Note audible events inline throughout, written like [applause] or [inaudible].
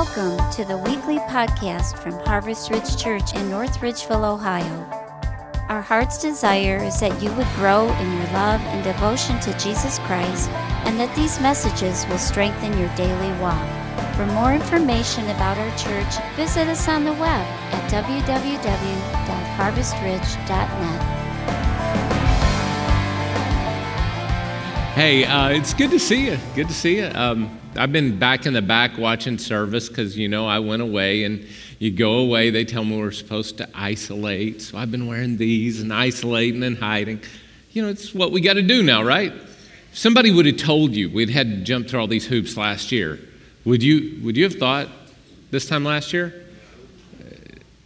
Welcome to the weekly podcast from Harvest Ridge Church in North Ridgeville, Ohio. Our heart's desire is that you would grow in your love and devotion to Jesus Christ and that these messages will strengthen your daily walk. For more information about our church, visit us on the web at www.harvestridge.net. Hey, uh, it's good to see you. Good to see you. Um, I've been back in the back watching service because, you know, I went away and you go away, they tell me we're supposed to isolate. So I've been wearing these and isolating and hiding. You know, it's what we got to do now, right? If somebody would have told you we'd had to jump through all these hoops last year, would you, would you have thought this time last year?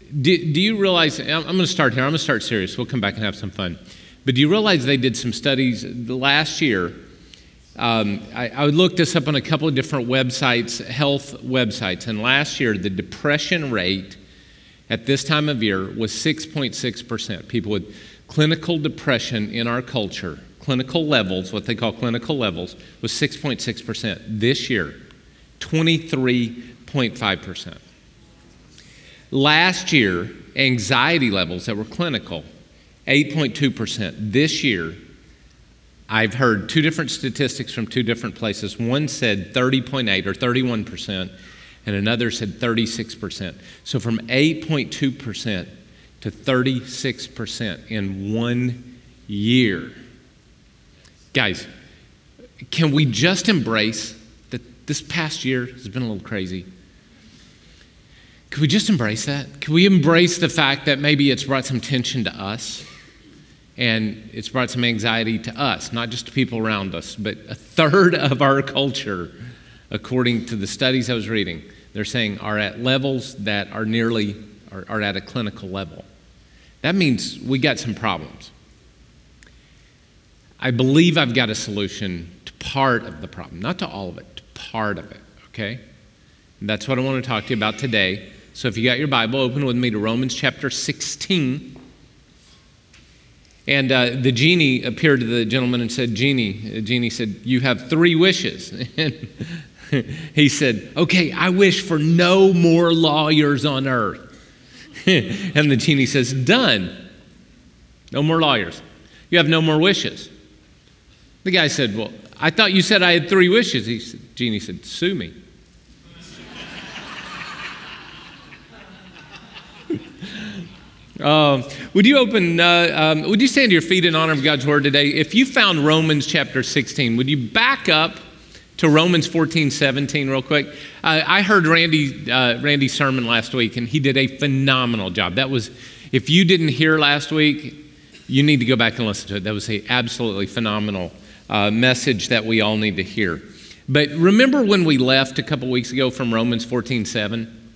Do, do you realize? I'm, I'm going to start here. I'm going to start serious. We'll come back and have some fun. But do you realize they did some studies last year? Um, I, I looked this up on a couple of different websites, health websites, and last year the depression rate at this time of year was 6.6%. People with clinical depression in our culture, clinical levels, what they call clinical levels, was 6.6%. This year, 23.5%. Last year, anxiety levels that were clinical, 8.2%. This year, I've heard two different statistics from two different places. One said 30.8 or 31%, and another said 36%. So from 8.2% to 36% in one year. Guys, can we just embrace that this past year has been a little crazy? Can we just embrace that? Can we embrace the fact that maybe it's brought some tension to us? And it's brought some anxiety to us, not just to people around us, but a third [laughs] of our culture, according to the studies I was reading, they're saying are at levels that are nearly are, are at a clinical level. That means we got some problems. I believe I've got a solution to part of the problem, not to all of it, to part of it, okay? And that's what I want to talk to you about today. So if you got your Bible, open with me to Romans chapter 16. And uh, the genie appeared to the gentleman and said, Genie, genie said, You have three wishes. [laughs] And he said, Okay, I wish for no more lawyers on earth. [laughs] and the genie says, Done. No more lawyers. You have no more wishes. The guy said, Well, I thought you said I had three wishes. He said, Genie said, Sue me. Uh, would you open, uh, um, would you stand to your feet in honor of God's word today? If you found Romans chapter 16, would you back up to Romans 14, 17 real quick? I heard Randy, uh, Randy's sermon last week, and he did a phenomenal job. That was, if you didn't hear last week, you need to go back and listen to it. That was a absolutely phenomenal uh, message that we all need to hear. But remember when we left a couple weeks ago from Romans 14, 7?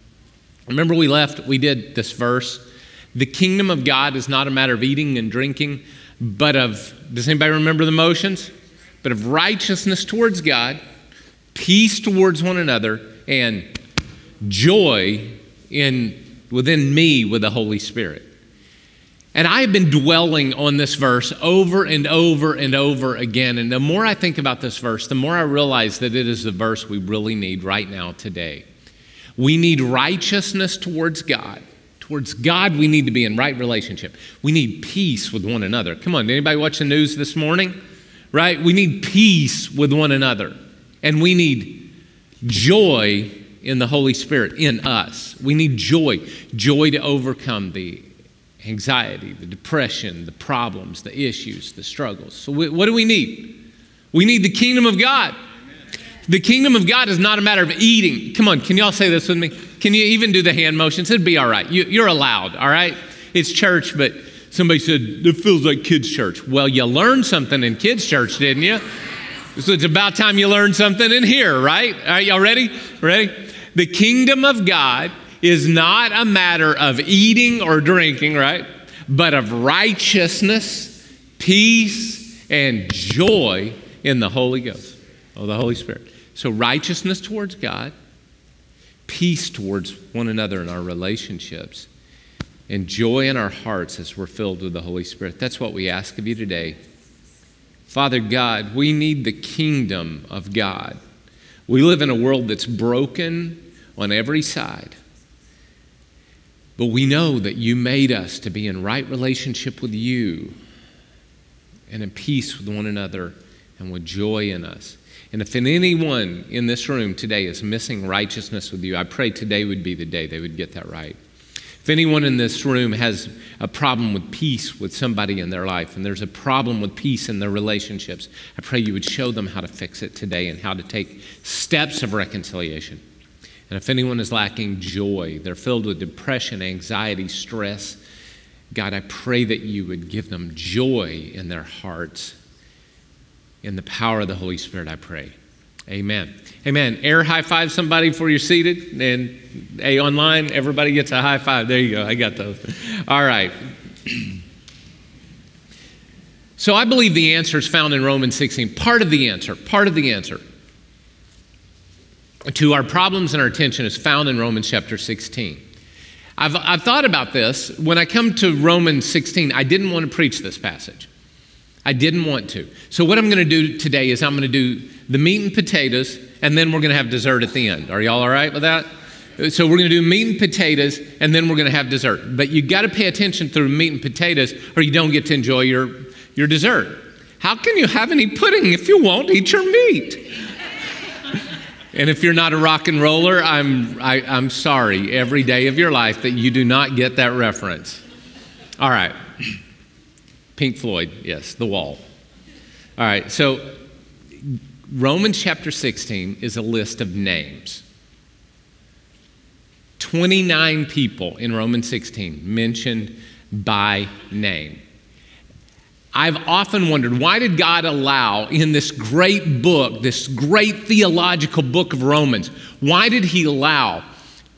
Remember we left, we did this verse the kingdom of God is not a matter of eating and drinking, but of, does anybody remember the motions? But of righteousness towards God, peace towards one another, and joy in, within me with the Holy Spirit. And I have been dwelling on this verse over and over and over again. And the more I think about this verse, the more I realize that it is the verse we really need right now today. We need righteousness towards God Towards God, we need to be in right relationship. We need peace with one another. Come on, anybody watch the news this morning? Right? We need peace with one another. And we need joy in the Holy Spirit in us. We need joy, joy to overcome the anxiety, the depression, the problems, the issues, the struggles. So, we, what do we need? We need the kingdom of God. The kingdom of God is not a matter of eating. Come on, can y'all say this with me? Can you even do the hand motions? It'd be all right. You, are allowed, all right? It's church, but somebody said, it feels like kids' church. Well, you learned something in kids' church, didn't you? So it's about time you learned something in here, right? All right, y'all ready? Ready? The kingdom of God is not a matter of eating or drinking, right? But of righteousness, peace, and joy in the Holy Ghost, or the Holy Spirit. So, righteousness towards God peace towards one another in our relationships, and joy in our hearts as we're filled with the Holy Spirit. That's what we ask of you today. Father God, we need the kingdom of God. We live in a world that's broken, on every side. But we know that you made us to be in right relationship with you and in peace with one another and with joy in us. And if anyone in this room today is missing righteousness with you, I pray today would be the day they would get that right. If anyone in this room has a problem with peace with somebody in their life and there's a problem with peace in their relationships, I pray you would show them how to fix it today and how to take steps of reconciliation. And if anyone is lacking joy, they're filled with depression, anxiety, stress, God, I pray that you would give them joy in their hearts. In the power of the Holy Spirit, I pray. Amen. Amen. Air high five somebody before you're seated. And A online, everybody gets a high five. There you go. I got those. All right. [clears throat] So I believe the answer is found in Romans 16. Part of the answer, part of the answer to our problems and our tension is found in Romans chapter 16. I've, I've thought about this. When I come to Romans 16, I didn't want to preach this passage. I didn't want to. So, what I'm going to do today is I'm going to do the meat and potatoes, and then we're going to have dessert at the end. Are y'all all right with that? So, we're going to do meat and potatoes, and then we're going to have dessert. But you got to pay attention through meat and potatoes, or you don't get to enjoy your, your dessert. How can you have any pudding if you won't eat your meat? [laughs] and if you're not a rock and roller, I'm, I, am i am sorry every day of your life that you do not get that reference. All right. Pink Floyd, yes, The Wall. All right, so Romans chapter 16 is a list of names. 29 people in Romans 16 mentioned by name. I've often wondered why did God allow in this great book, this great theological book of Romans, why did He allow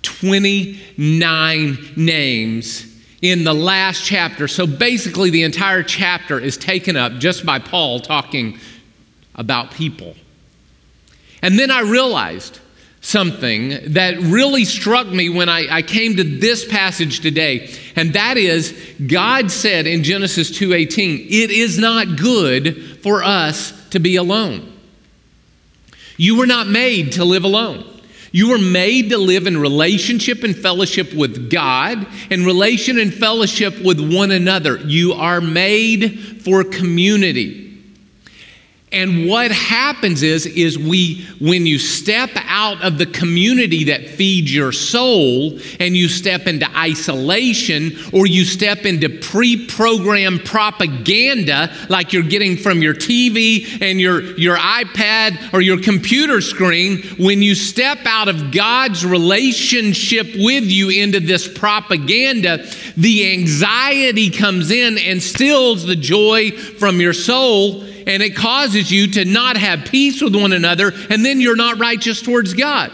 29 names in the last chapter. So basically, the entire chapter is taken up just by Paul talking about people. And then I realized something that really struck me when I, I, came to this passage today and that is god said in genesis 2.18 it is not good for us to be alone you were not made to live alone you were made to live in relationship and fellowship with God in relation and fellowship with one another. You are made for community. And what happens is, is we, when you step out of the community that feeds your soul and you step into isolation or you step into pre-programmed propaganda like you're getting from your TV and your, your iPad or your computer screen, when you step out of God's relationship with you into this propaganda, the anxiety comes in and stills the joy from your soul and it causes you to not have peace with one another, and then you're not righteous towards God.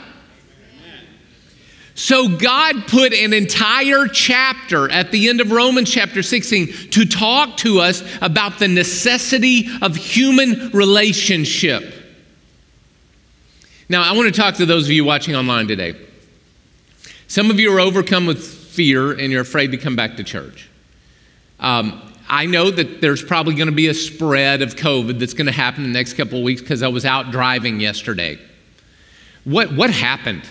So, God put an entire chapter at the end of Romans chapter 16 to talk to us about the necessity of human relationship. Now, I want to talk to those of you watching online today. Some of you are overcome with fear and you're afraid to come back to church. Um, I know that there's probably going to be a spread of COVID that's going to happen in the next couple of weeks because I was out driving yesterday. What, what happened?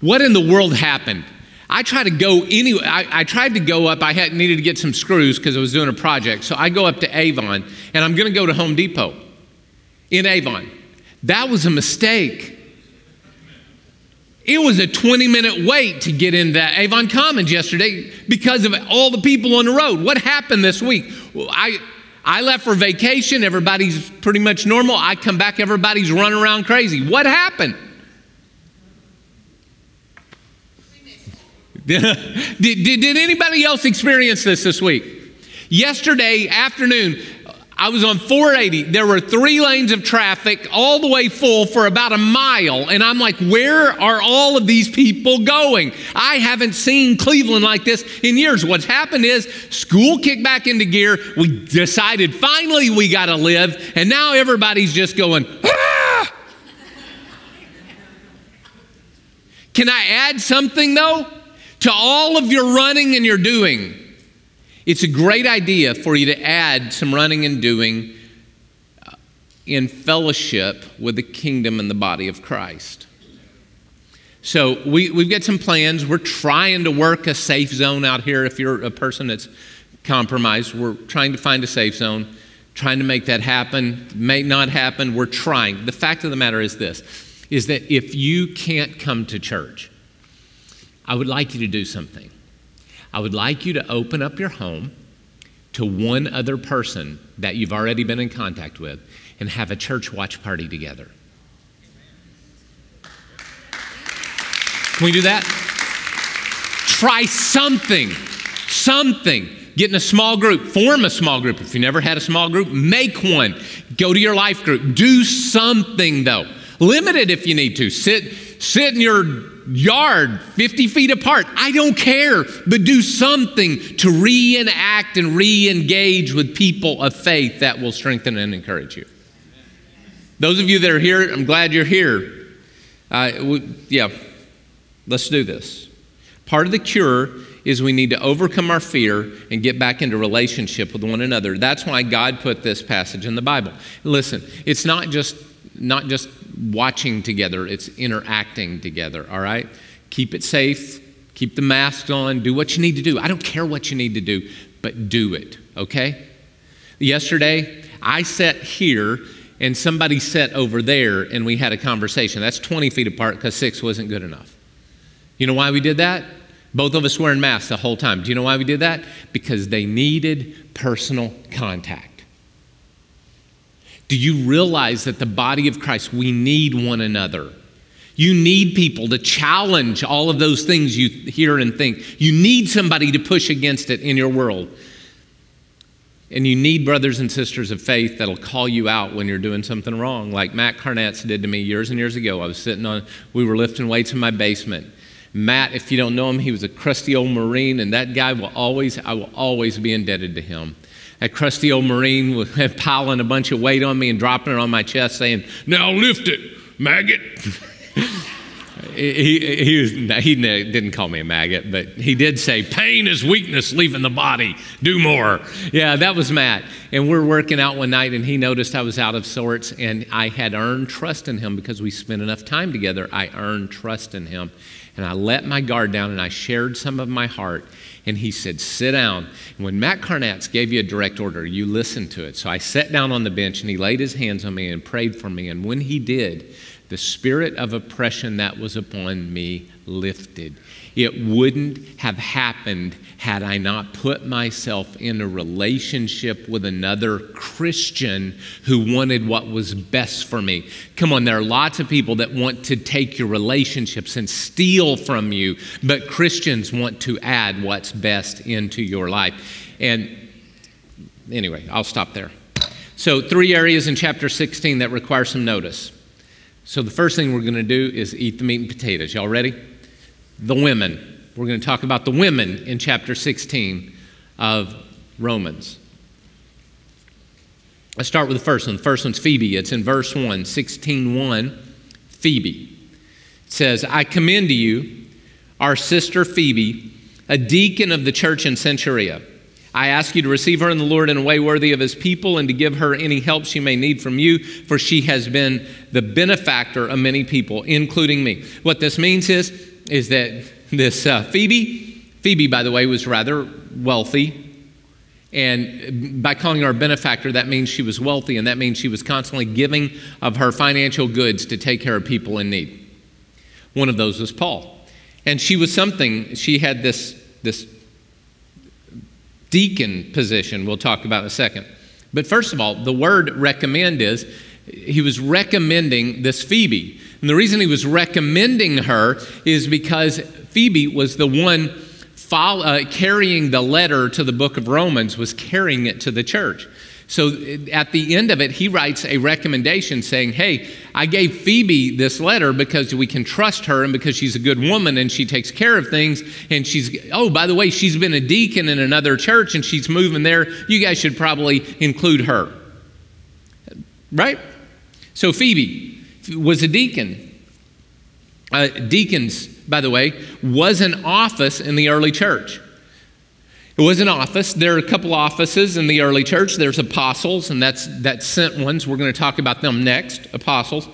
What in the world happened? I tried to go anyway. I, I, tried to go up. I had, needed to get some screws because I was doing a project. So I go up to Avon and I'm going to go to Home Depot in Avon. That was a mistake. It was a 20 minute wait to get into Avon Commons yesterday because of all the people on the road. What happened this week? I, I left for vacation. Everybody's pretty much normal. I come back, everybody's running around crazy. What happened? [laughs] did, did, did anybody else experience this this week? Yesterday afternoon, I was on 480. There were three lanes of traffic all the way full for about a mile. And I'm like, where are all of these people going? I haven't seen Cleveland like this in years. What's happened is school kicked back into gear. We decided finally we got to live. And now everybody's just going, ah! Can I add something though? To all of your running and your doing. It's a great idea for you to add some running and doing uh, in fellowship with the kingdom and the body of Christ. So we, we've got some plans. We're trying to work a safe zone out here. If you're a person that's compromised, we're trying to find a safe zone, trying to make that happen. May not happen. We're trying. The fact of the matter is this is that if you can't come to church, I would like you to do something. I would like you to open up your home to one other person that you've already been in contact with and have a church watch party together. Can we do that? Try something, something. Get in a small group, form a small group. If you never had a small group, make one. Go to your life group. Do something though. Limit it if you need to. Sit, sit in your yard 50 feet apart. I don't care, but do something to reenact and re engage with people of faith that will strengthen and encourage you. Those of you that are here, I'm glad you're here. Uh, we, yeah, Let's do this. Part of the cure is we need to overcome our fear and get back into relationship with one another. That's why God put this passage in the Bible. Listen, it's not just not just watching together, it's interacting together, all right? Keep it safe, keep the masks on, do what you need to do. I don't care what you need to do, but do it, okay? Yesterday, I sat here and somebody sat over there and we had a conversation. That's 20 feet apart because six wasn't good enough. You know why we did that? Both of us wearing masks the whole time. Do you know why we did that? Because they needed personal contact. Do you realize that the body of Christ, we need one another? You need people to challenge all of those things you hear and think. You need somebody to push against it in your world. And you need brothers and sisters of faith that'll call you out when you're doing something wrong, like Matt Carnatz did to me years and years ago. I was sitting on, we were lifting weights in my basement. Matt, if you don't know him, he was a crusty old Marine, and that guy will always, I will always be indebted to him. That crusty old Marine was [laughs] piling a bunch of weight on me and dropping it on my chest, saying, Now lift it, maggot. [laughs] he, he, was, he didn't call me a maggot, but he did say, Pain is weakness leaving the body. Do more. Yeah, that was Matt. And we're working out one night, and he noticed I was out of sorts, and I had earned trust in him because we spent enough time together. I earned trust in him. And I let my guard down and I shared some of my heart. And he said, Sit down. And when Matt Carnatz gave you a direct order, you listened to it. So I sat down on the bench and he laid his hands on me and prayed for me. And when he did, the spirit of oppression that was upon me lifted. It wouldn't have happened had I not put myself in a relationship with another Christian who wanted what was best for me. Come on, there are lots of people that want to take your relationships and steal from you, but Christians want to add what's best into your life. And anyway, I'll stop there. So, three areas in chapter 16 that require some notice. So, the first thing we're going to do is eat the meat and potatoes. Y'all ready? The women. We're going to talk about the women in chapter 16 of Romans. Let's start with the first one. The first one's Phoebe. It's in verse 1, 16 1. Phoebe. It says, I commend to you our sister Phoebe, a deacon of the church in Cenchrea I ask you to receive her in the Lord in a way worthy of his people and to give her any help she may need from you, for she has been the benefactor of many people, including me. What this means is, is that this uh, Phoebe, Phoebe, by the way, was rather wealthy. And by calling her a benefactor, that means she was wealthy, and that means she was constantly giving of her financial goods to take care of people in need. One of those was Paul. And she was something, she had this, this deacon position, we'll talk about in a second. But first of all, the word recommend is he was recommending this Phoebe. And the reason he was recommending her is because Phoebe was the one follow, uh, carrying the letter to the book of Romans, was carrying it to the church. So at the end of it, he writes a recommendation saying, Hey, I gave Phoebe this letter because we can trust her and because she's a good woman and she takes care of things. And she's, oh, by the way, she's been a deacon in another church and she's moving there. You guys should probably include her. Right? So Phoebe was a deacon. Uh, deacons, by the way, was an office in the early church. It was an office. There are a couple offices in the early church. There's apostles, and that's, that's sent ones. We're going to talk about them next, apostles.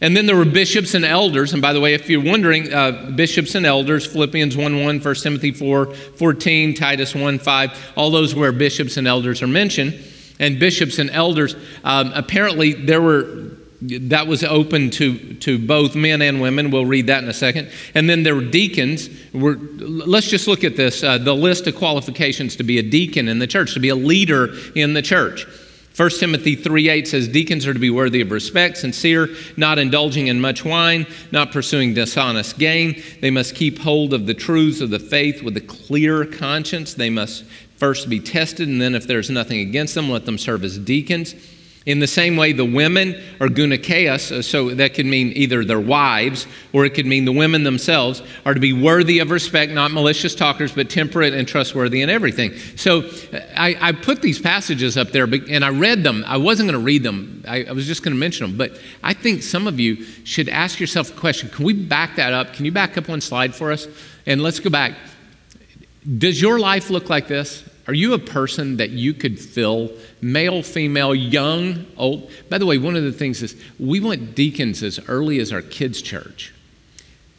And then there were bishops and elders. And by the way, if you're wondering, uh, bishops and elders, Philippians 1 1, 1 Timothy 4 14, Titus 1 5, all those where bishops and elders are mentioned. And bishops and elders, um, apparently there were that was open to, to both men and women. We'll read that in a second. And then there were deacons. We're, let's just look at this uh, the list of qualifications to be a deacon in the church, to be a leader in the church. 1 Timothy 3 8 says, Deacons are to be worthy of respect, sincere, not indulging in much wine, not pursuing dishonest gain. They must keep hold of the truths of the faith with a clear conscience. They must first be tested, and then, if there's nothing against them, let them serve as deacons. In the same way, the women are gunikeas, uh, so that could mean either their wives or it could mean the women themselves, are to be worthy of respect, not malicious talkers, but temperate and trustworthy in everything. So I, I put these passages up there and I read them. I wasn't going to read them, I, I was just going to mention them. But I think some of you should ask yourself a question Can we back that up? Can you back up one slide for us? And let's go back. Does your life look like this? Are you a person that you could fill male, female, young, old? By the way, one of the things is we want deacons as early as our kids' church.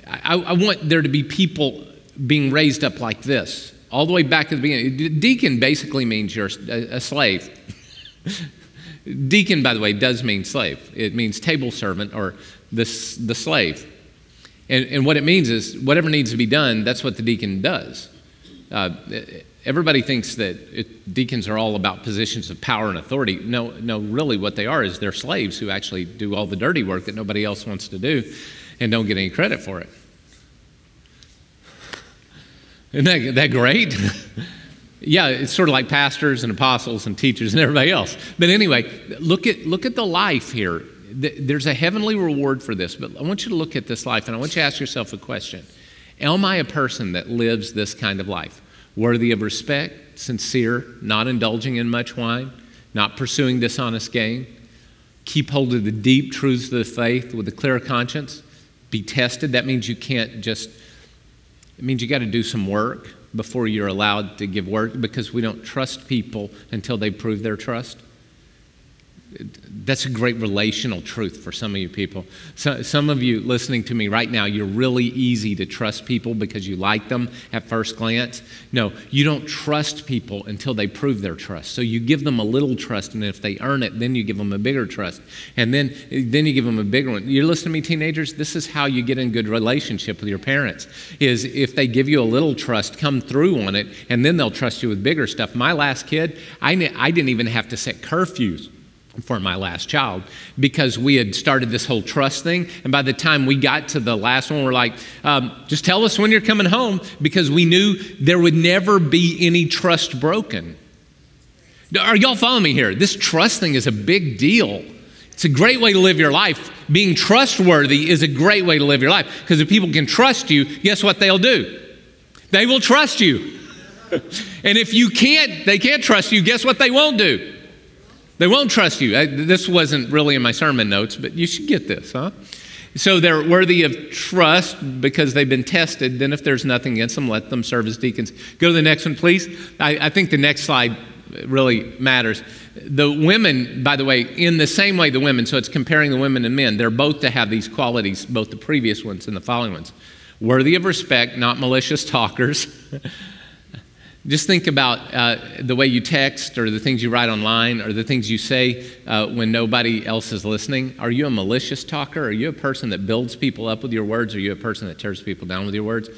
I, I want there to be people being raised up like this, all the way back at the beginning. Deacon basically means you're a, a slave. [laughs] Deacon, by the way, does mean slave. It means table servant or the, the slave. And, and what it means is whatever needs to be done, that's what the deacon does. Uh, everybody thinks that it, deacons are all about positions of power and authority. No, no, really, what they are is they're slaves who actually do all the dirty work that nobody else wants to do and don't get any credit for it. Isn't that, that great? [laughs] yeah, it's sort of like pastors and apostles and teachers and everybody else. But anyway, look at, look at the life here. There's a heavenly reward for this, but I want you to look at this life and I want you to ask yourself a question Am I a person that lives this kind of life? Worthy of respect, sincere, not indulging in much wine, not pursuing dishonest gain. Keep hold of the deep truths of the faith with a clear conscience. Be tested. That means you can't just, it means you got to do some work before you're allowed to give work because we don't trust people until they prove their trust that's a great relational truth for some of you people. So, some of you listening to me right now, you're really easy to trust people because you like them at first glance. No, you don't trust people until they prove their trust. So you give them a little trust, and if they earn it, then you give them a bigger trust, and then then you give them a bigger one. You're listening to me, teenagers. This is how you get in good relationship with your parents. Is if they give you a little trust, come through on it, and then they'll trust you with bigger stuff. My last kid, I, I didn't even have to set curfews for my last child because we had started this whole trust thing. And by the time we got to the last one, we're like, um, just tell us when you're coming home because we knew there would never be any trust broken. Are y'all following me here? This trust thing is a big deal. It's a great way to live your life. Being trustworthy is a great way to live your life because if people can trust you, guess what they'll do? They will trust you. [laughs] and if you can't, they can't trust you, guess what they won't do? They won't trust you. I, this wasn't really in my sermon notes, but you should get this, huh? So they're worthy of trust because they've been tested. Then, if there's nothing against them, let them serve as deacons. Go to the next one, please. I, I think the next slide really matters. The women, by the way, in the same way the women, so it's comparing the women and men, they're both to have these qualities, both the previous ones and the following ones. Worthy of respect, not malicious talkers. [laughs] Just think about uh, the way you text or the things you write online or the things you say uh, when nobody else is listening. Are you a malicious talker? Are you a person that builds people up with your words? Are you a person that tears people down with your words?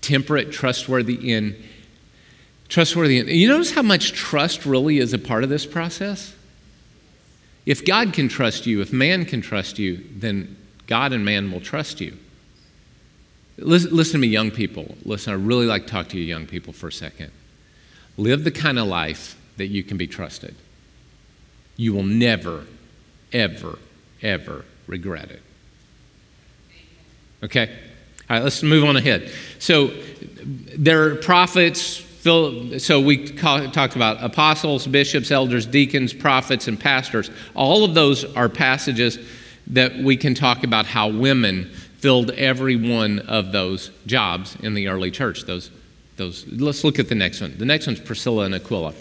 Temperate, trustworthy in. Trustworthy in. You notice how much trust really is a part of this process? If God can trust you, if man can trust you, then God and man will trust you. Listen, listen to me, young people. Listen, I really like to talk to you, young people, for a second. Live the kind of life that you can be trusted. You will never, ever, ever regret it. Okay? All right, let's move on ahead. So, there are prophets, so we talked about apostles, bishops, elders, deacons, prophets, and pastors. All of those are passages that we can talk about how women filled every one of those jobs in the early church. Those, those. Let's look at the next one. The next one's Priscilla and Aquila.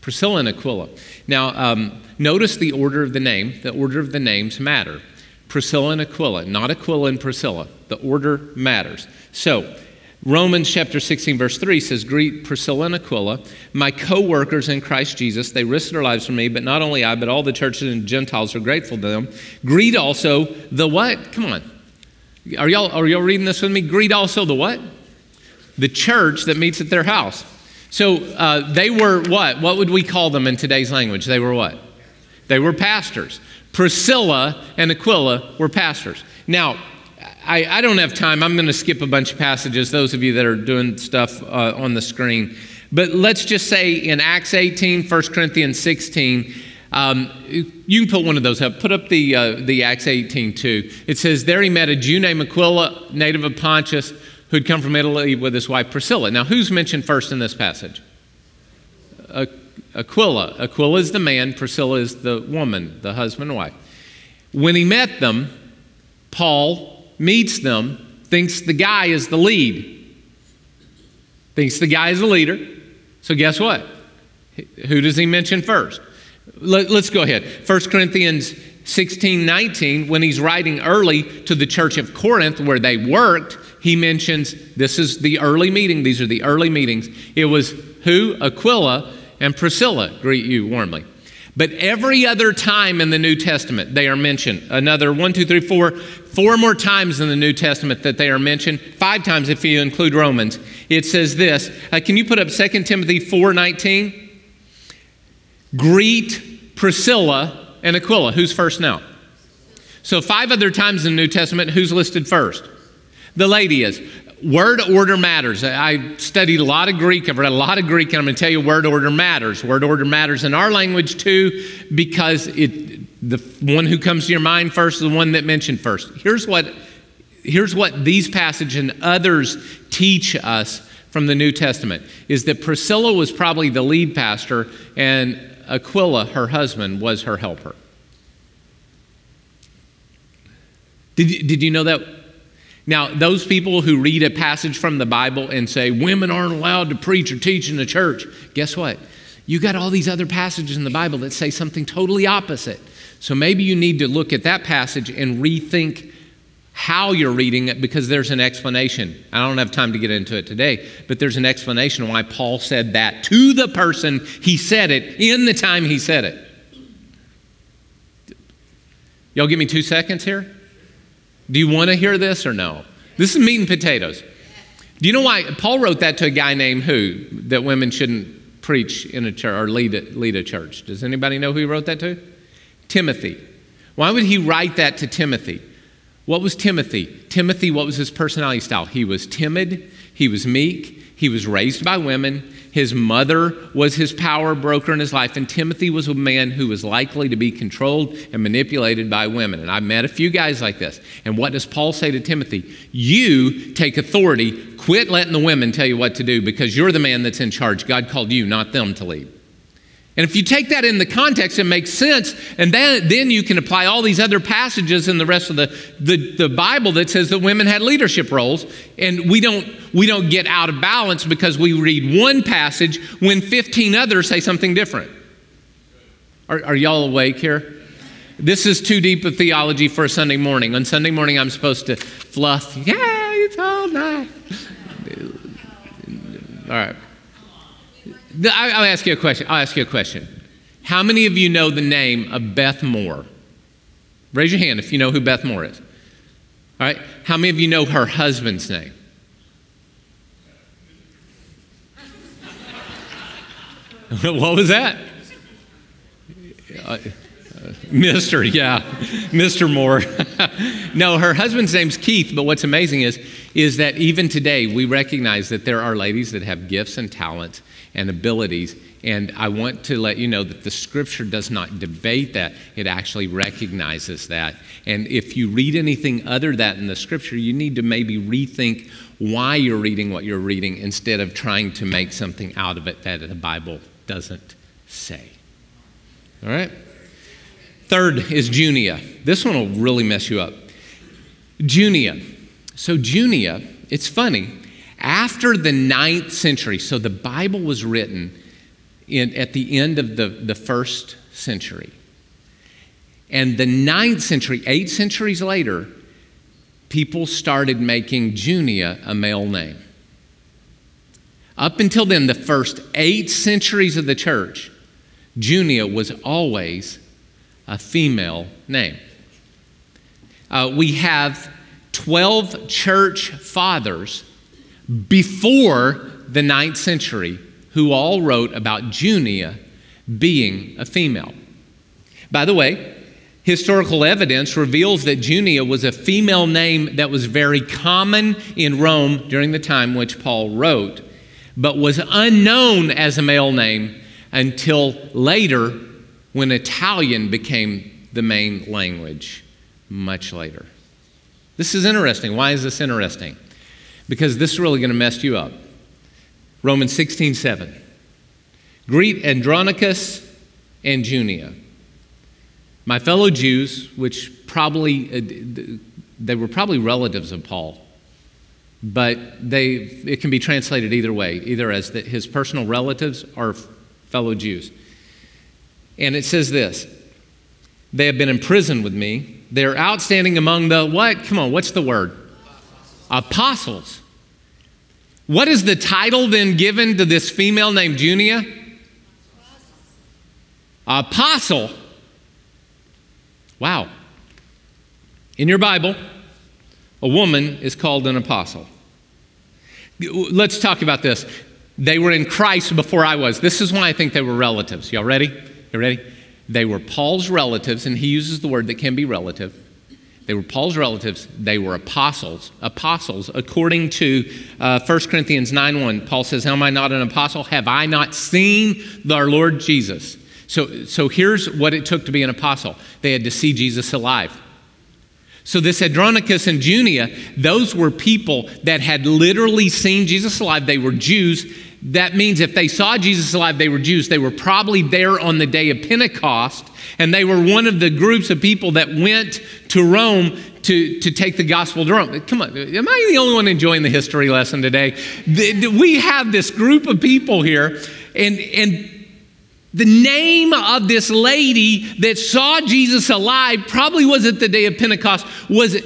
Priscilla and Aquila. Now, um, notice the order of the name. The order of the names matter. Priscilla and Aquila, not Aquila and Priscilla. The order matters. So, Romans chapter 16, verse 3 says, Greet Priscilla and Aquila, my co workers in Christ Jesus. They risked their lives for me, but not only I, but all the churches and Gentiles are grateful to them. Greet also the what? Come on. Are y'all, are y'all reading this with me? Greet also the what? The church that meets at their house. So uh, they were what? What would we call them in today's language? They were what? They were pastors. Priscilla and Aquila were pastors. Now, I, I don't have time. I'm going to skip a bunch of passages, those of you that are doing stuff uh, on the screen. But let's just say in Acts 18, 1 Corinthians 16, um, you can put one of those up. Put up the, uh, the Acts 18 too. It says, There he met a Jew named Aquila, native of Pontus, who had come from Italy with his wife Priscilla. Now, who's mentioned first in this passage? Aquila. Aquila is the man, Priscilla is the woman, the husband and wife. When he met them, Paul meets them, thinks the guy is the lead. Thinks the guy is the leader. So, guess what? Who does he mention first? Let, us go ahead. 1 Corinthians 16 19, when he's writing early to the church of Corinth where they worked, he mentions this is the early meeting. These are the early meetings. It was who? Aquila and Priscilla greet you warmly. But every other time in the New Testament, they are mentioned. Another one, two, three, four, four more times in the New Testament that they are mentioned. Five times if you include Romans. It says this. Uh, can you put up 2 Timothy 4 19? Greet Priscilla and Aquila. Who's first now? So, five other times in the New Testament, who's listed first? The lady is. Word order matters. I studied a lot of Greek. I've read a lot of Greek, and I'm going to tell you word order matters. Word order matters in our language too, because it, the one who comes to your mind first is the one that mentioned first. Here's what, here's what these passages and others teach us from the New Testament is that Priscilla was probably the lead pastor, and Aquila, her husband, was her helper. Did, did you know that now, those people who read a passage from the Bible and say women aren't allowed to preach or teach in the church, guess what? You got all these other passages in the Bible that say something totally opposite. So maybe you need to look at that passage and rethink how you're reading it because there's an explanation. I don't have time to get into it today, but there's an explanation why Paul said that to the person he said it in the time he said it. Y'all give me two seconds here? Do you want to hear this or no? This is meat and potatoes. Do you know why Paul wrote that to a guy named who? That women shouldn't preach in a church or lead a, lead a church. Does anybody know who he wrote that to? Timothy. Why would he write that to Timothy? What was Timothy? Timothy, what was his personality style? He was timid, he was meek, he was raised by women, his mother was his power broker in his life, and Timothy was a man who was likely to be controlled and manipulated by women. And I've met a few guys like this. And what does Paul say to Timothy? You take authority, quit letting the women tell you what to do because you're the man that's in charge. God called you, not them, to lead. And if you take that in the context, it makes sense. And then, then you can apply all these other passages in the rest of the, the, the Bible that says that women had leadership roles. And we don't, we don't get out of balance because we read one passage when 15 others say something different. Are, are y'all awake here? This is too deep a theology for a Sunday morning. On Sunday morning, I'm supposed to fluff, yeah, it's all night. All right. I'll ask you a question. I'll ask you a question. How many of you know the name of Beth Moore? Raise your hand if you know who Beth Moore is. All right. How many of you know her husband's name? [laughs] what was that? Uh, Mr. Yeah, Mr. Moore. [laughs] no, her husband's name's Keith, but what's amazing is, is that even today we recognize that there are ladies that have gifts and talents and abilities. And I want to let you know that the scripture does not debate that, it actually recognizes that. And if you read anything other than in the scripture, you need to maybe rethink why you're reading what you're reading instead of trying to make something out of it that the Bible doesn't say. All right? Third is Junia. This one will really mess you up. Junia. So, Junia, it's funny. After the ninth century, so the Bible was written in, at the end of the, the first century. And the ninth century, eight centuries later, people started making Junia a male name. Up until then, the first eight centuries of the church, Junia was always a female name. Uh, we have 12 church fathers before the ninth century who all wrote about Junia being a female. By the way, historical evidence reveals that Junia was a female name that was very common in Rome during the time which Paul wrote, but was unknown as a male name until later when Italian became the main language, much later. This is interesting. Why is this interesting? Because this is really going to mess you up. Romans 16 7. Greet Andronicus and Junia, my fellow Jews, which probably, uh, they were probably relatives of Paul, but they, it can be translated either way, either as the, his personal relatives or fellow Jews. And it says this They have been imprisoned with me. They're outstanding among the what? Come on, what's the word? Apostles. What is the title then given to this female named Junia? Apostle. Wow. In your Bible, a woman is called an apostle. Let's talk about this. They were in Christ before I was. This is why I think they were relatives. Y'all ready? You ready? They were Paul's relatives, and he uses the word that can be relative. They were Paul's relatives. They were apostles. Apostles, according to uh, 1 Corinthians 9 1, Paul says, Am I not an apostle? Have I not seen our Lord Jesus? So, so here's what it took to be an apostle they had to see Jesus alive. So, this Andronicus and Junia, those were people that had literally seen Jesus alive. They were Jews. That means if they saw Jesus alive, they were Jews. They were probably there on the day of Pentecost, and they were one of the groups of people that went to Rome to, to take the gospel to Rome. Come on, am I the only one enjoying the history lesson today? We have this group of people here, and, and the name of this lady that saw Jesus alive probably was at the day of Pentecost, was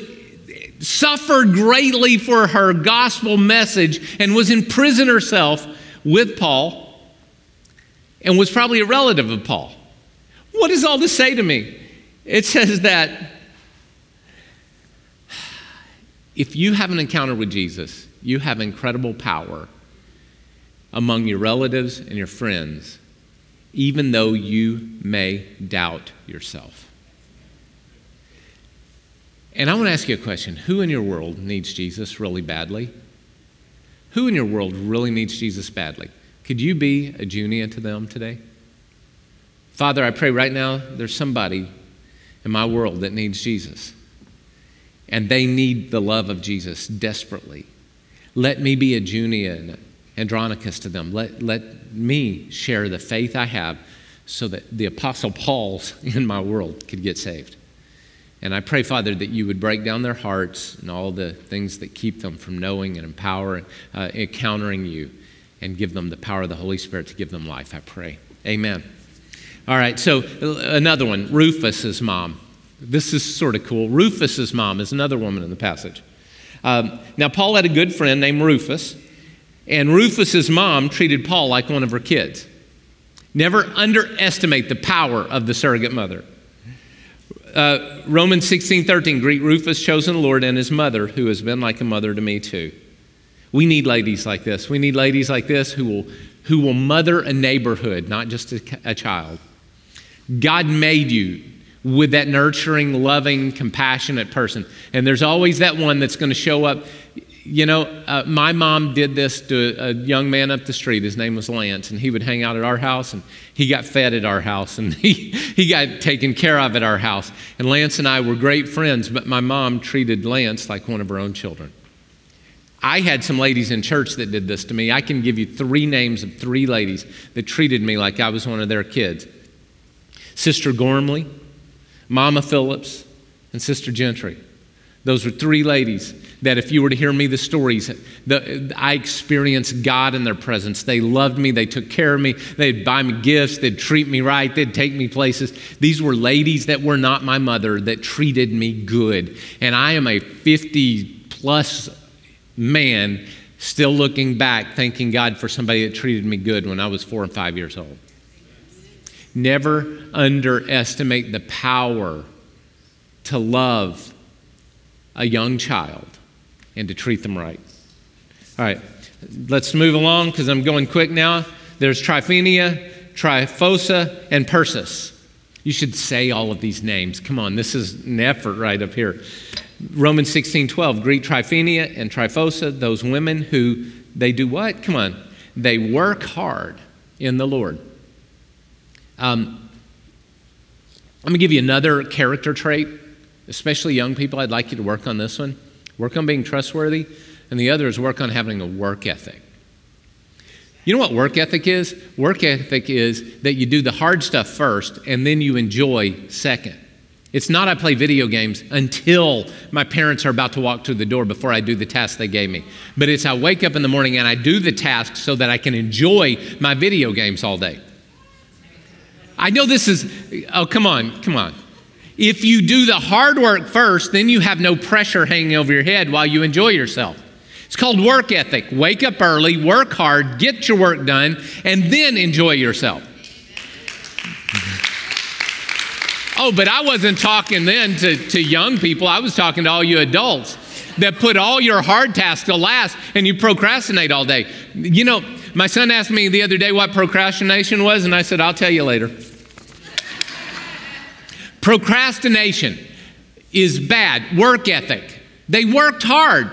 suffered greatly for her gospel message and was in prison herself with Paul and was probably a relative of Paul. What does all this say to me? It says that if you have an encounter with Jesus, you have incredible power among your relatives and your friends even though you may doubt yourself. And I want to ask you a question Who in your world needs Jesus really badly? Who in your world really needs Jesus badly? Could you be a Junia to them today? Father, I pray right now there's somebody in my world that needs Jesus. And they need the love of Jesus desperately. Let me be a Junia and Andronicus to them. Let, let me share the faith I have so that the Apostle Paul's [laughs] in my world could get saved. And I pray, Father, that you would break down their hearts and all the things that keep them from knowing and empowering, uh, encountering you, and give them the power of the Holy Spirit to give them life. I pray. Amen. All right, so uh, another one Rufus's mom. This is sort of cool. Rufus's mom is another woman in the passage. Um, now, Paul had a good friend named Rufus. And Rufus's mom treated Paul like one of her kids. Never underestimate the power of the surrogate mother. Uh, Romans 16 13, greet Rufus, chosen Lord, and his mother, who has been like a mother to me too. We need ladies like this. We need ladies like this who will, who will mother a neighborhood, not just a, a child. God made you with that nurturing, loving, compassionate person. And there's always that one that's going to show up you know, uh, my mom did this to a young man up the street. His name was Lance, and he would hang out at our house, and he got fed at our house, and [laughs] he, he got taken care of at our house. And Lance and I were great friends, but my mom treated Lance like one of her own children. I had some ladies in church that did this to me. I can give you three names of three ladies that treated me like I was one of their kids Sister Gormley, Mama Phillips, and Sister Gentry. Those were three ladies that, if you were to hear me the stories, the, I experienced God in their presence. They loved me, they took care of me, they'd buy me gifts, they'd treat me right, they'd take me places. These were ladies that were not my mother that treated me good. And I am a 50 plus man still looking back, thanking God for somebody that treated me good when I was four and five years old. Never underestimate the power to love a young child and to treat them right. All right, let's move along because I'm going quick now. There's Tryphenia, Tryphosa, and Persis. You should say all of these names. Come on, this is an effort right up here. Romans 16 12, greet Tryphenia and Tryphosa, those women who they do what? Come on. They work hard in the Lord. Um, I'm going to give you another character trait, especially young people. I'd like you to work on this one. Work on being trustworthy. And the other is work on having a work ethic. You know what work ethic is? Work ethic is that you do the hard stuff first and then you enjoy second. It's not I play video games until my parents are about to walk through the door before I do the task they gave me. But it's I wake up in the morning and I do the task so that I can enjoy my video games all day. I know this is, oh, come on, come on. If you do the hard work first, then you have no pressure hanging over your head while you enjoy yourself. It's called work ethic. Wake up early, work hard, get your work done, and then enjoy yourself. Oh, but I wasn't talking then to, to young people. I was talking to all you adults that put all your hard tasks to last and you procrastinate all day. You know, my son asked me the other day what procrastination was, and I said, I'll tell you later. Procrastination is bad. Work ethic. They worked hard.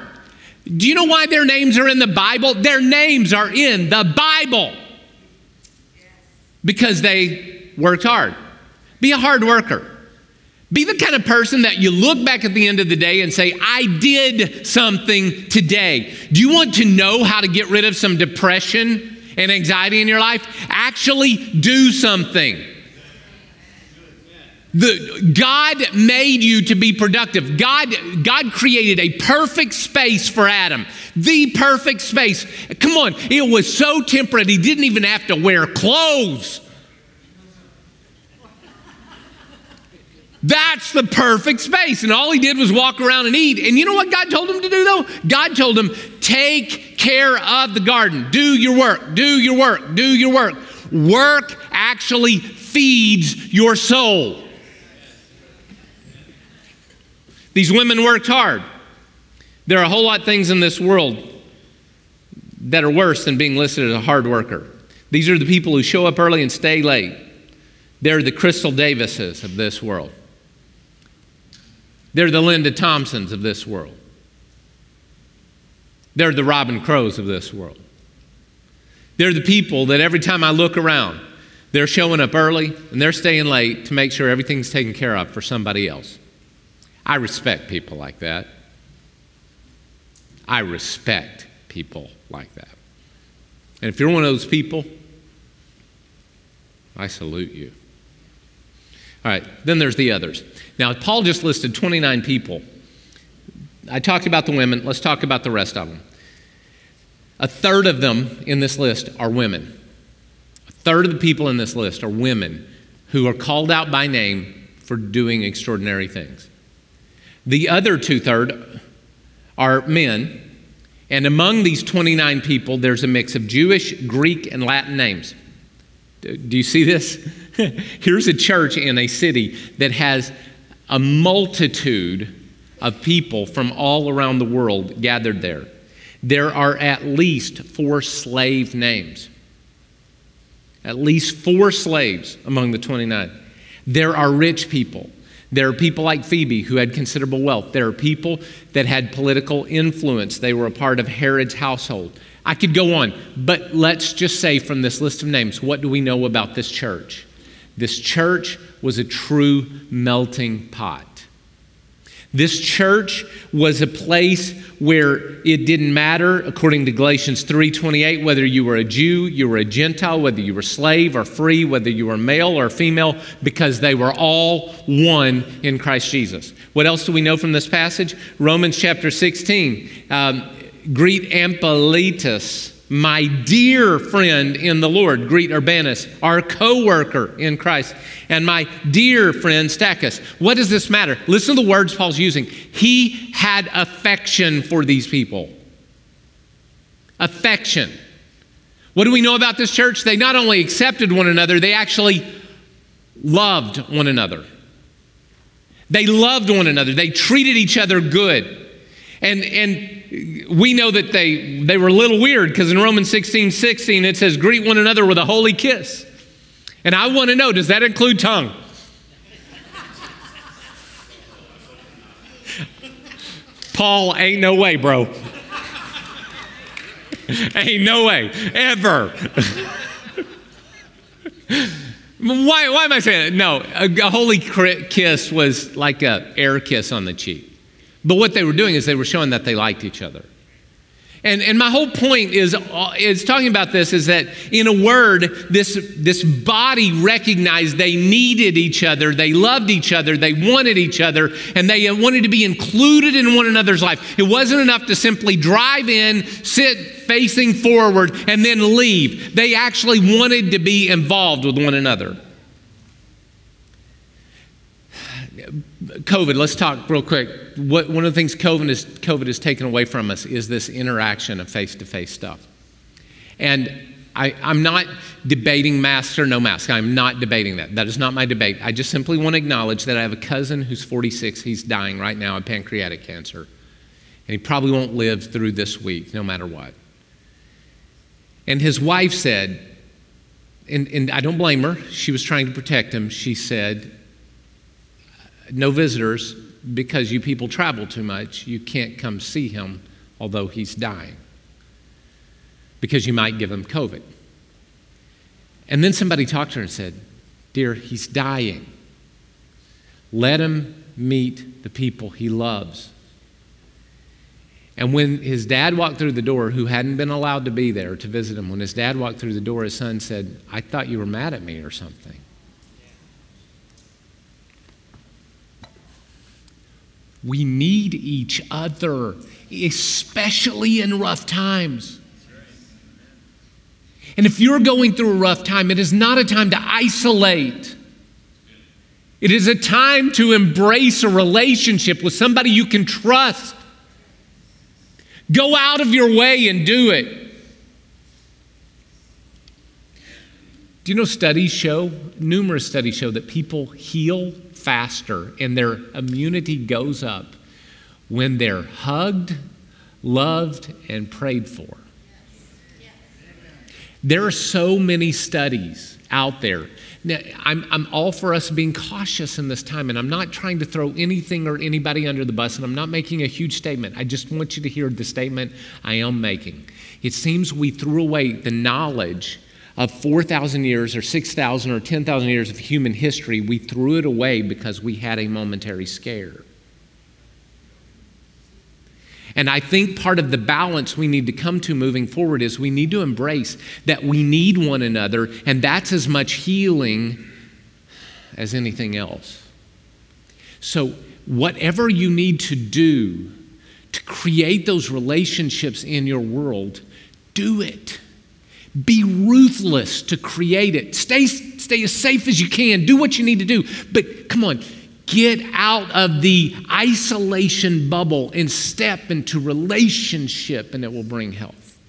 Do you know why their names are in the Bible? Their names are in the Bible because they worked hard. Be a hard worker. Be the kind of person that you look back at the end of the day and say, I did something today. Do you want to know how to get rid of some depression and anxiety in your life? Actually, do something. The, God made you to be productive. God, God created a perfect space for Adam. The perfect space. Come on, it was so temperate, he didn't even have to wear clothes. That's the perfect space. And all he did was walk around and eat. And you know what God told him to do, though? God told him, take care of the garden. Do your work. Do your work. Do your work. Work actually feeds your soul. These women worked hard. There are a whole lot of things in this world that are worse than being listed as a hard worker. These are the people who show up early and stay late. They're the Crystal Davises of this world. They're the Linda Thompsons of this world. They're the Robin Crows of this world. They're the people that every time I look around, they're showing up early and they're staying late to make sure everything's taken care of for somebody else. I respect people like that. I respect people like that. And if you're one of those people, I salute you. All right, then there's the others. Now, Paul just listed 29 people. I talked about the women, let's talk about the rest of them. A third of them in this list are women. A third of the people in this list are women who are called out by name for doing extraordinary things. The other two third are men, and among these 29 people, there's a mix of Jewish, Greek, and Latin names. Do you see this? [laughs] Here's a church in a city that has a multitude of people from all around the world gathered there. There are at least four slave names. At least four slaves among the 29. There are rich people. There are people like Phoebe who had considerable wealth. There are people that had political influence. They were a part of Herod's household. I could go on, but let's just say from this list of names, what do we know about this church? This church was a true melting pot. This church was a place where it didn't matter according to Galatians 3:28 whether you were a Jew, you were a Gentile, whether you were slave or free, whether you were male or female because they were all one in Christ Jesus. What else do we know from this passage? Romans chapter 16. Um, greet Ampliatus my dear friend in the Lord, greet Urbanus, our co worker in Christ, and my dear friend Stachys. What does this matter? Listen to the words Paul's using. He had affection for these people. Affection. What do we know about this church? They not only accepted one another, they actually loved one another. They loved one another, they treated each other good. And, and we know that they, they were a little weird because in Romans 16 16 it says, Greet one another with a holy kiss. And I want to know, does that include tongue? Paul, ain't no way, bro. ain't no way, ever. why, why am I saying that? No, a, a holy kiss was like a air kiss on the cheek. But what they were doing is they were showing that they liked each other. And, and my whole point is, uh, is talking about this is that in a word, this, this body recognized they needed each other, they loved each other, they wanted each other, and they wanted to be included in one another's life. It wasn't enough to simply drive in, sit facing forward, and then leave. They actually wanted to be involved with one another. COVID, let's talk real quick. What, one of the things COVID, is, COVID has taken away from us is this interaction of face to face stuff. And I, am not debating mask or no mask. I'm not debating that. That is not my debate. I just simply want to acknowledge that I have a cousin who's 46. He's dying right now of pancreatic cancer. And he probably won't live through this week, no matter what. And his wife said, and, and I don't blame her, she was trying to protect him. She said, no visitors because you people travel too much. You can't come see him, although he's dying, because you might give him COVID. And then somebody talked to her and said, Dear, he's dying. Let him meet the people he loves. And when his dad walked through the door, who hadn't been allowed to be there to visit him, when his dad walked through the door, his son said, I thought you were mad at me or something. We need each other, especially in rough times. And if you're going through a rough time, it is not a time to isolate. It is a time to embrace a relationship with somebody you can trust. Go out of your way and do it. Do you know studies show, numerous studies show that people heal faster and their immunity goes up when they're hugged, loved, and prayed for. There are so many studies out there. Now, I'm, I'm all for us being cautious in this time, and I'm not trying to throw anything or anybody under the bus, and I'm not making a huge statement. I just want you to hear the statement I am making. It seems we threw away the knowledge of 4,000 years or 6,000 or 10,000 years of human history, we threw it away because we had a momentary scare. And I think part of the balance we need to come to moving forward is we need to embrace that we need one another, and that's as much healing as anything else. So, whatever you need to do to create those relationships in your world, do it. Be ruthless to create it. Stay, stay as safe as you can. Do what you need to do. But come on, get out of the isolation bubble and step into relationship, and it will bring health.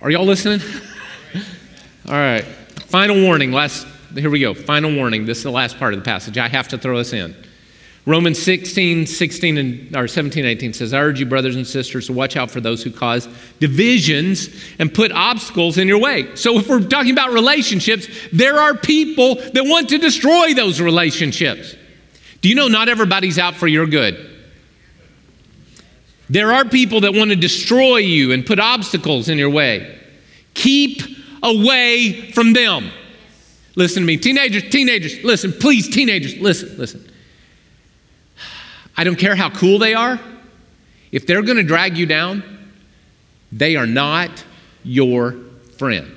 Are y'all listening? [laughs] All right. Final warning. Last, here we go. Final warning. This is the last part of the passage. I have to throw this in. Romans 16, 16, and, or 17, 18 says, I urge you, brothers and sisters, to watch out for those who cause divisions and put obstacles in your way. So, if we're talking about relationships, there are people that want to destroy those relationships. Do you know not everybody's out for your good? There are people that want to destroy you and put obstacles in your way. Keep away from them. Listen to me. Teenagers, teenagers, listen, please, teenagers, listen, listen. I don't care how cool they are. If they're going to drag you down, they are not your friend.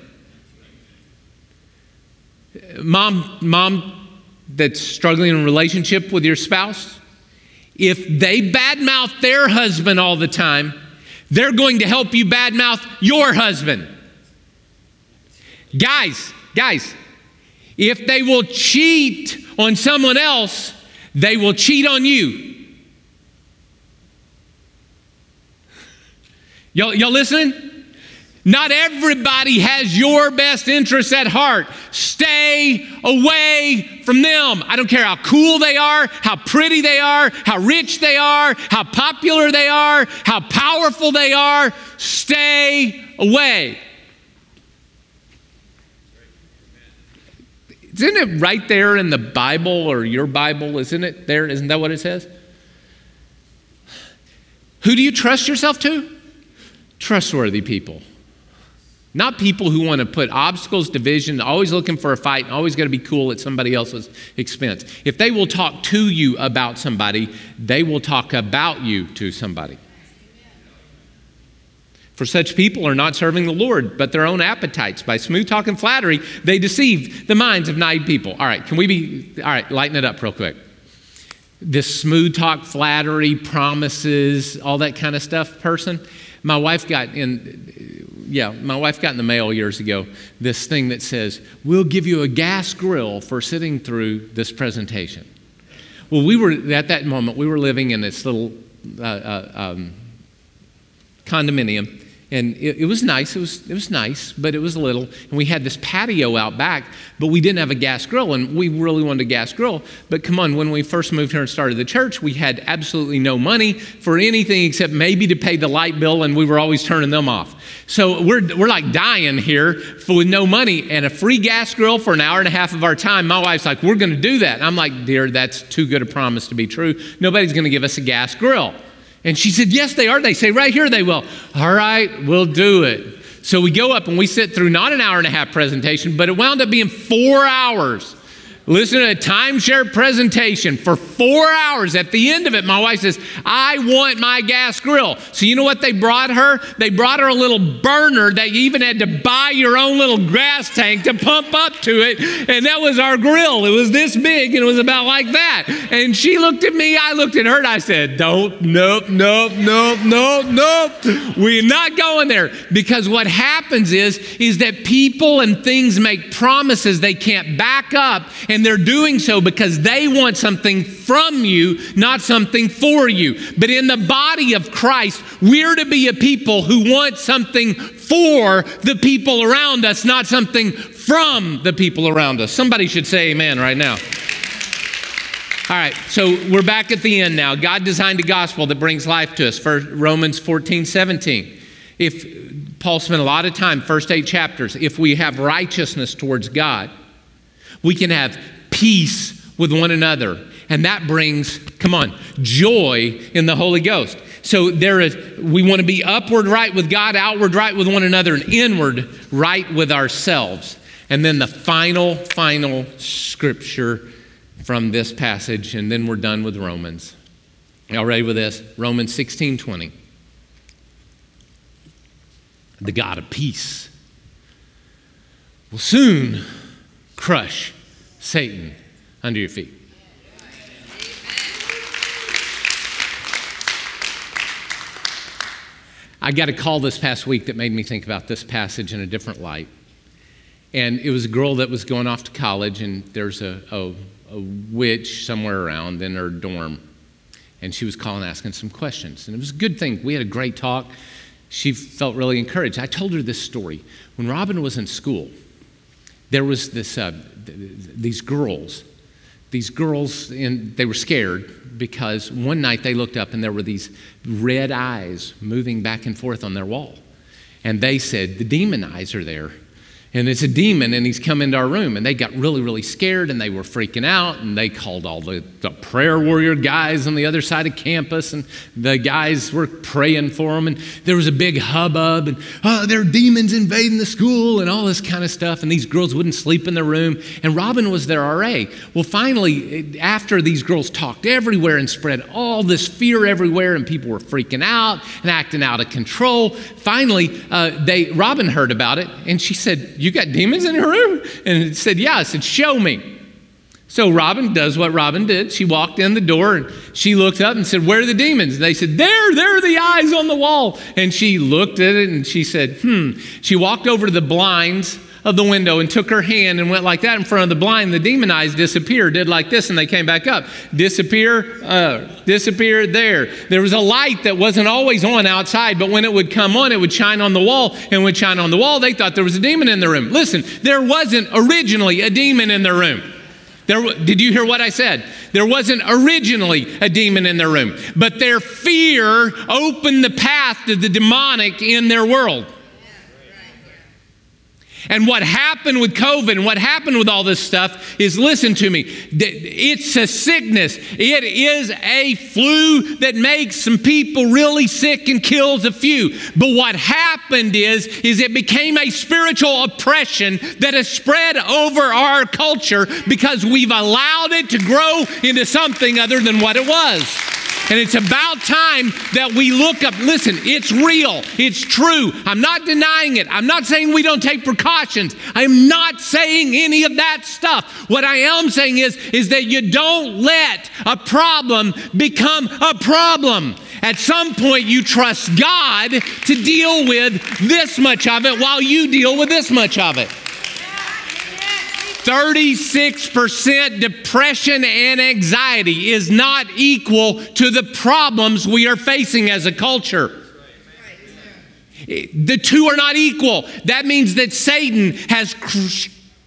Mom, mom that's struggling in a relationship with your spouse, if they badmouth their husband all the time, they're going to help you badmouth your husband. Guys, guys, if they will cheat on someone else, they will cheat on you. Y'all, y'all listening? Not everybody has your best interests at heart. Stay away from them. I don't care how cool they are, how pretty they are, how rich they are, how popular they are, how powerful they are. Stay away. Isn't it right there in the Bible or your Bible? Isn't it there? Isn't that what it says? Who do you trust yourself to? Trustworthy people. Not people who want to put obstacles, division, always looking for a fight, and always got to be cool at somebody else's expense. If they will talk to you about somebody, they will talk about you to somebody. For such people are not serving the Lord, but their own appetites. By smooth talk and flattery, they deceive the minds of naive people. All right, can we be, all right, lighten it up real quick. This smooth talk, flattery, promises, all that kind of stuff person. My wife got in, yeah, my wife got in the mail years ago this thing that says, We'll give you a gas grill for sitting through this presentation. Well, we were, at that moment, we were living in this little uh, uh, um, condominium and it, it, was nice. It was, it was nice, but it was little. And we had this patio out back, but we didn't have a gas grill, and we really wanted a gas grill. But come on, when we first moved here and started the church, we had absolutely no money for anything except maybe to pay the light bill, and we were always turning them off. So we're, we're like dying here for, with no money and a free gas grill for an hour and a half of our time. My wife's like, We're going to do that. I'm like, Dear, that's too good a promise to be true. Nobody's going to give us a gas grill. And she said, Yes, they are. They say, Right here, they will. All right, we'll do it. So we go up and we sit through not an hour and a half presentation, but it wound up being four hours listen to a timeshare presentation for four hours. At the end of it, my wife says, I want my gas grill. So, you know what they brought her? They brought her a little burner that you even had to buy your own little gas tank to pump up to it. And that was our grill. It was this big and it was about like that. And she looked at me, I looked at her, and I said, Don't, nope, nope, nope, nope, nope. We're not going there. Because what happens is, is that people and things make promises they can't back up. And and they're doing so because they want something from you, not something for you. But in the body of Christ, we're to be a people who want something for the people around us, not something from the people around us. Somebody should say amen right now. All right, so we're back at the end now. God designed a gospel that brings life to us. For Romans 14, 17. If Paul spent a lot of time, first eight chapters, if we have righteousness towards God, we can have peace with one another. And that brings, come on, joy in the Holy Ghost. So there is, we want to be upward right with God, outward right with one another, and inward right with ourselves. And then the final, final scripture from this passage, and then we're done with Romans. Y'all ready with this? Romans 16 20. The God of peace will soon crush Satan under your feet. I got a call this past week that made me think about this passage in a different light. And it was a girl that was going off to college, and there's a, a, a witch somewhere around in her dorm. And she was calling, asking some questions. And it was a good thing. We had a great talk. She felt really encouraged. I told her this story. When Robin was in school, there was this, uh, these girls. These girls, and they were scared because one night they looked up and there were these red eyes moving back and forth on their wall. And they said, The demon eyes are there. And it's a demon and he's come into our room and they got really really scared and they were freaking out and they called all the, the, prayer warrior guys on the other side of campus and the guys were praying for them and there was a big hubbub and oh there are demons invading the school and all this kind of stuff and these girls wouldn't sleep in their room and robin was their ra well finally after these girls talked everywhere and spread all this fear everywhere and people were freaking out and acting out of control finally uh, they robin heard about it and she said you got demons in your room? And it said, Yeah. I said, Show me. So Robin does what Robin did. She walked in the door and she looked up and said, Where are the demons? And they said, There, there are the eyes on the wall. And she looked at it and she said, Hmm. She walked over to the blinds of the window and took her hand and went like that in front of the blind. The demon eyes disappeared, did like this, and they came back up. Disappear, uh, disappear there. There was a light that wasn't always on outside, but when it would come on, it would shine on the wall, and would shine on the wall. They thought there was a demon in the room. Listen, there wasn't originally a demon in the room. There, did you hear what I said? There wasn't originally a demon in their room, but their fear opened the path to the demonic in their world. And what happened with COVID and what happened with all this stuff is listen to me, it's a sickness. It is a flu that makes some people really sick and kills a few. But what happened is, is it became a spiritual oppression that has spread over our culture because we've allowed it to grow into something other than what it was. And it's about time that we look up. Listen, it's real. It's true. I'm not denying it. I'm not saying we don't take precautions. I'm not saying any of that stuff. What I am saying is, is that you don't let a problem become a problem. At some point, you trust God to deal with this much of it while you deal with this much of it. 36% depression and anxiety is not equal to the problems we are facing as a culture. The two are not equal. That means that Satan has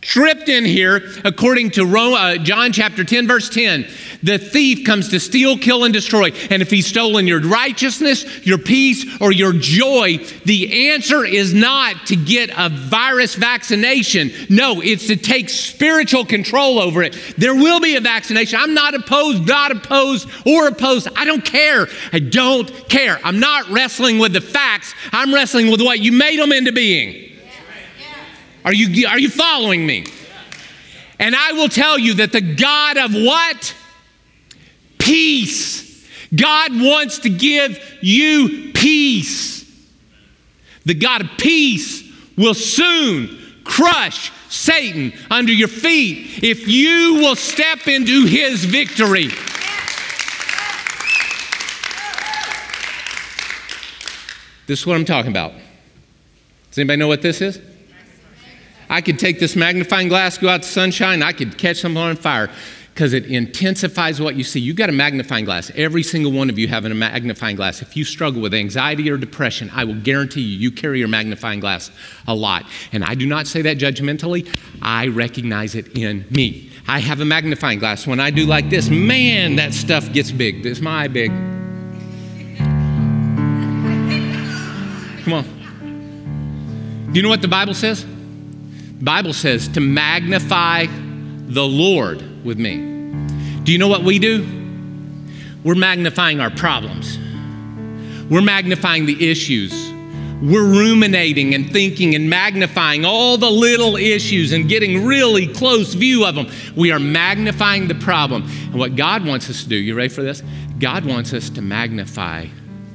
tripped in here, according to Rome, uh, John chapter 10, verse 10. The thief comes to steal, kill, and destroy. And if he's stolen your righteousness, your peace, or your joy, the answer is not to get a virus vaccination. No, it's to take spiritual control over it. There will be a vaccination. I'm not opposed, not opposed, or opposed. I don't care. I don't care. I'm not wrestling with the facts, I'm wrestling with what you made them into being. Are you, are you following me? And I will tell you that the God of what? peace. God wants to give you peace. The God of peace will soon crush Satan under your feet if you will step into his victory. This is what I'm talking about. Does anybody know what this is? I could take this magnifying glass, go out to sunshine, I could catch something on fire because it intensifies what you see. You got a magnifying glass. Every single one of you have a magnifying glass. If you struggle with anxiety or depression, I will guarantee you, you carry your magnifying glass a lot. And I do not say that judgmentally, I recognize it in me. I have a magnifying glass. When I do like this, man, that stuff gets big. This my big. Come on. Do you know what the Bible says? Bible says to magnify the Lord with me. Do you know what we do? We're magnifying our problems, we're magnifying the issues. We're ruminating and thinking and magnifying all the little issues and getting really close view of them. We are magnifying the problem. And what God wants us to do, you ready for this? God wants us to magnify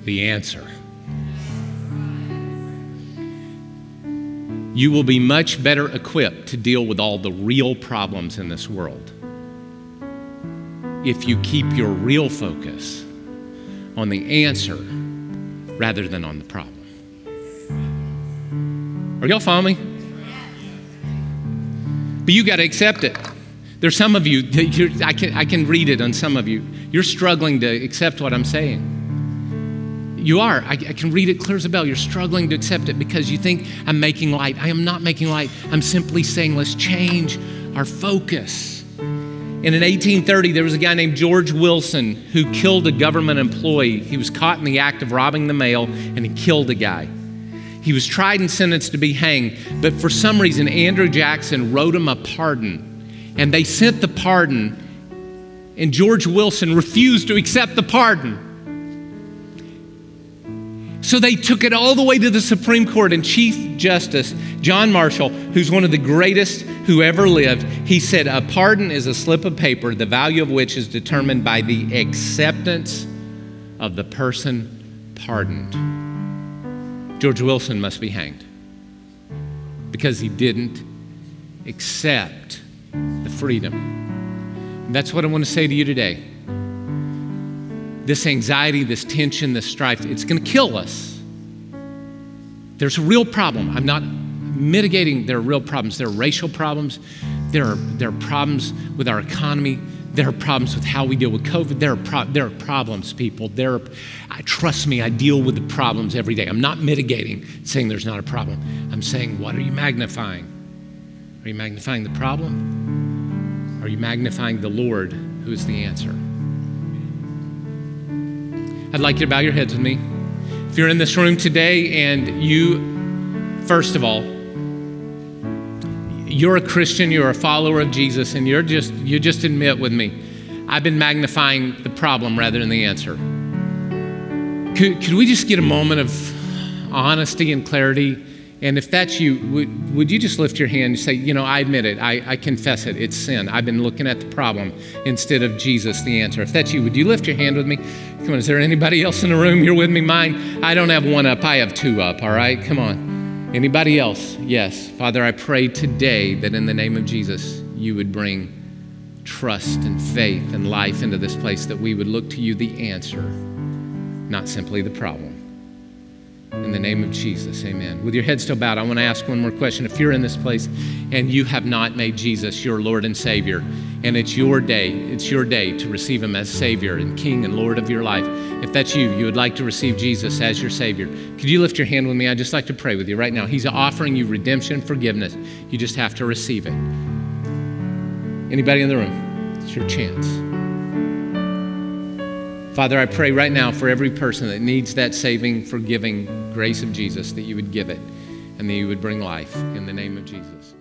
the answer. You will be much better equipped to deal with all the real problems in this world if you keep your real focus on the answer rather than on the problem. Are y'all following me? But you got to accept it. There's some of you, I can, I can read it on some of you. You're struggling to accept what I'm saying. You are. I, I, can read it clear as a bell. You're struggling to accept it because you think I'm making light. I am not making light. I'm simply saying let's change our focus. And in 1830, there was a guy named George Wilson who killed a government employee. He was caught in the act of robbing the mail and he killed a guy. He was tried and sentenced to be hanged, but for some reason, Andrew Jackson wrote him a pardon. And they sent the pardon, and George Wilson refused to accept the pardon. So they took it all the way to the Supreme Court, and Chief Justice John Marshall, who's one of the greatest who ever lived, he said, A pardon is a slip of paper, the value of which is determined by the acceptance of the person pardoned. George Wilson must be hanged because he didn't accept the freedom. And that's what I want to say to you today this anxiety, this tension, this strife, it's going to kill us. There's a real problem. I'm not mitigating, there are real problems. There are racial problems, there are, there are problems with our economy, there are problems with how we deal with COVID. There are, pro- there are problems, people. There are, trust me, I deal with the problems every day. I'm not mitigating, saying there's not a problem. I'm saying, what are you magnifying? Are you magnifying the problem? Are you magnifying the Lord who is the answer? I'd like you to bow your heads with me. If you're in this room today and you, first of all, you're a Christian, you're a follower of Jesus, and you're just you just admit with me, I've been magnifying the problem rather than the answer. Could, could we just get a moment of honesty and clarity? And if that's you, would, would you just lift your hand and say, you know, I admit it, I, I confess it, it's sin. I've been looking at the problem instead of Jesus, the answer. If that's you, would you lift your hand with me? Come on, is there anybody else in the room? You're with me? Mine, I don't have one up, I have two up, all right? Come on. Anybody else? Yes. Father, I pray today that in the name of Jesus, you would bring trust and faith and life into this place, that we would look to you, the answer, not simply the problem. In the name of Jesus, amen. With your head still bowed, I want to ask one more question. If you're in this place and you have not made Jesus your Lord and Savior, and it's your day, it's your day to receive Him as Savior and King and Lord of your life. If that's you, you would like to receive Jesus as your Savior, could you lift your hand with me? I'd just like to pray with you right now. He's offering you redemption, forgiveness. You just have to receive it. Anybody in the room? It's your chance. Father, I pray right now for every person that needs that saving, forgiving grace of Jesus that you would give it and that you would bring life in the name of Jesus.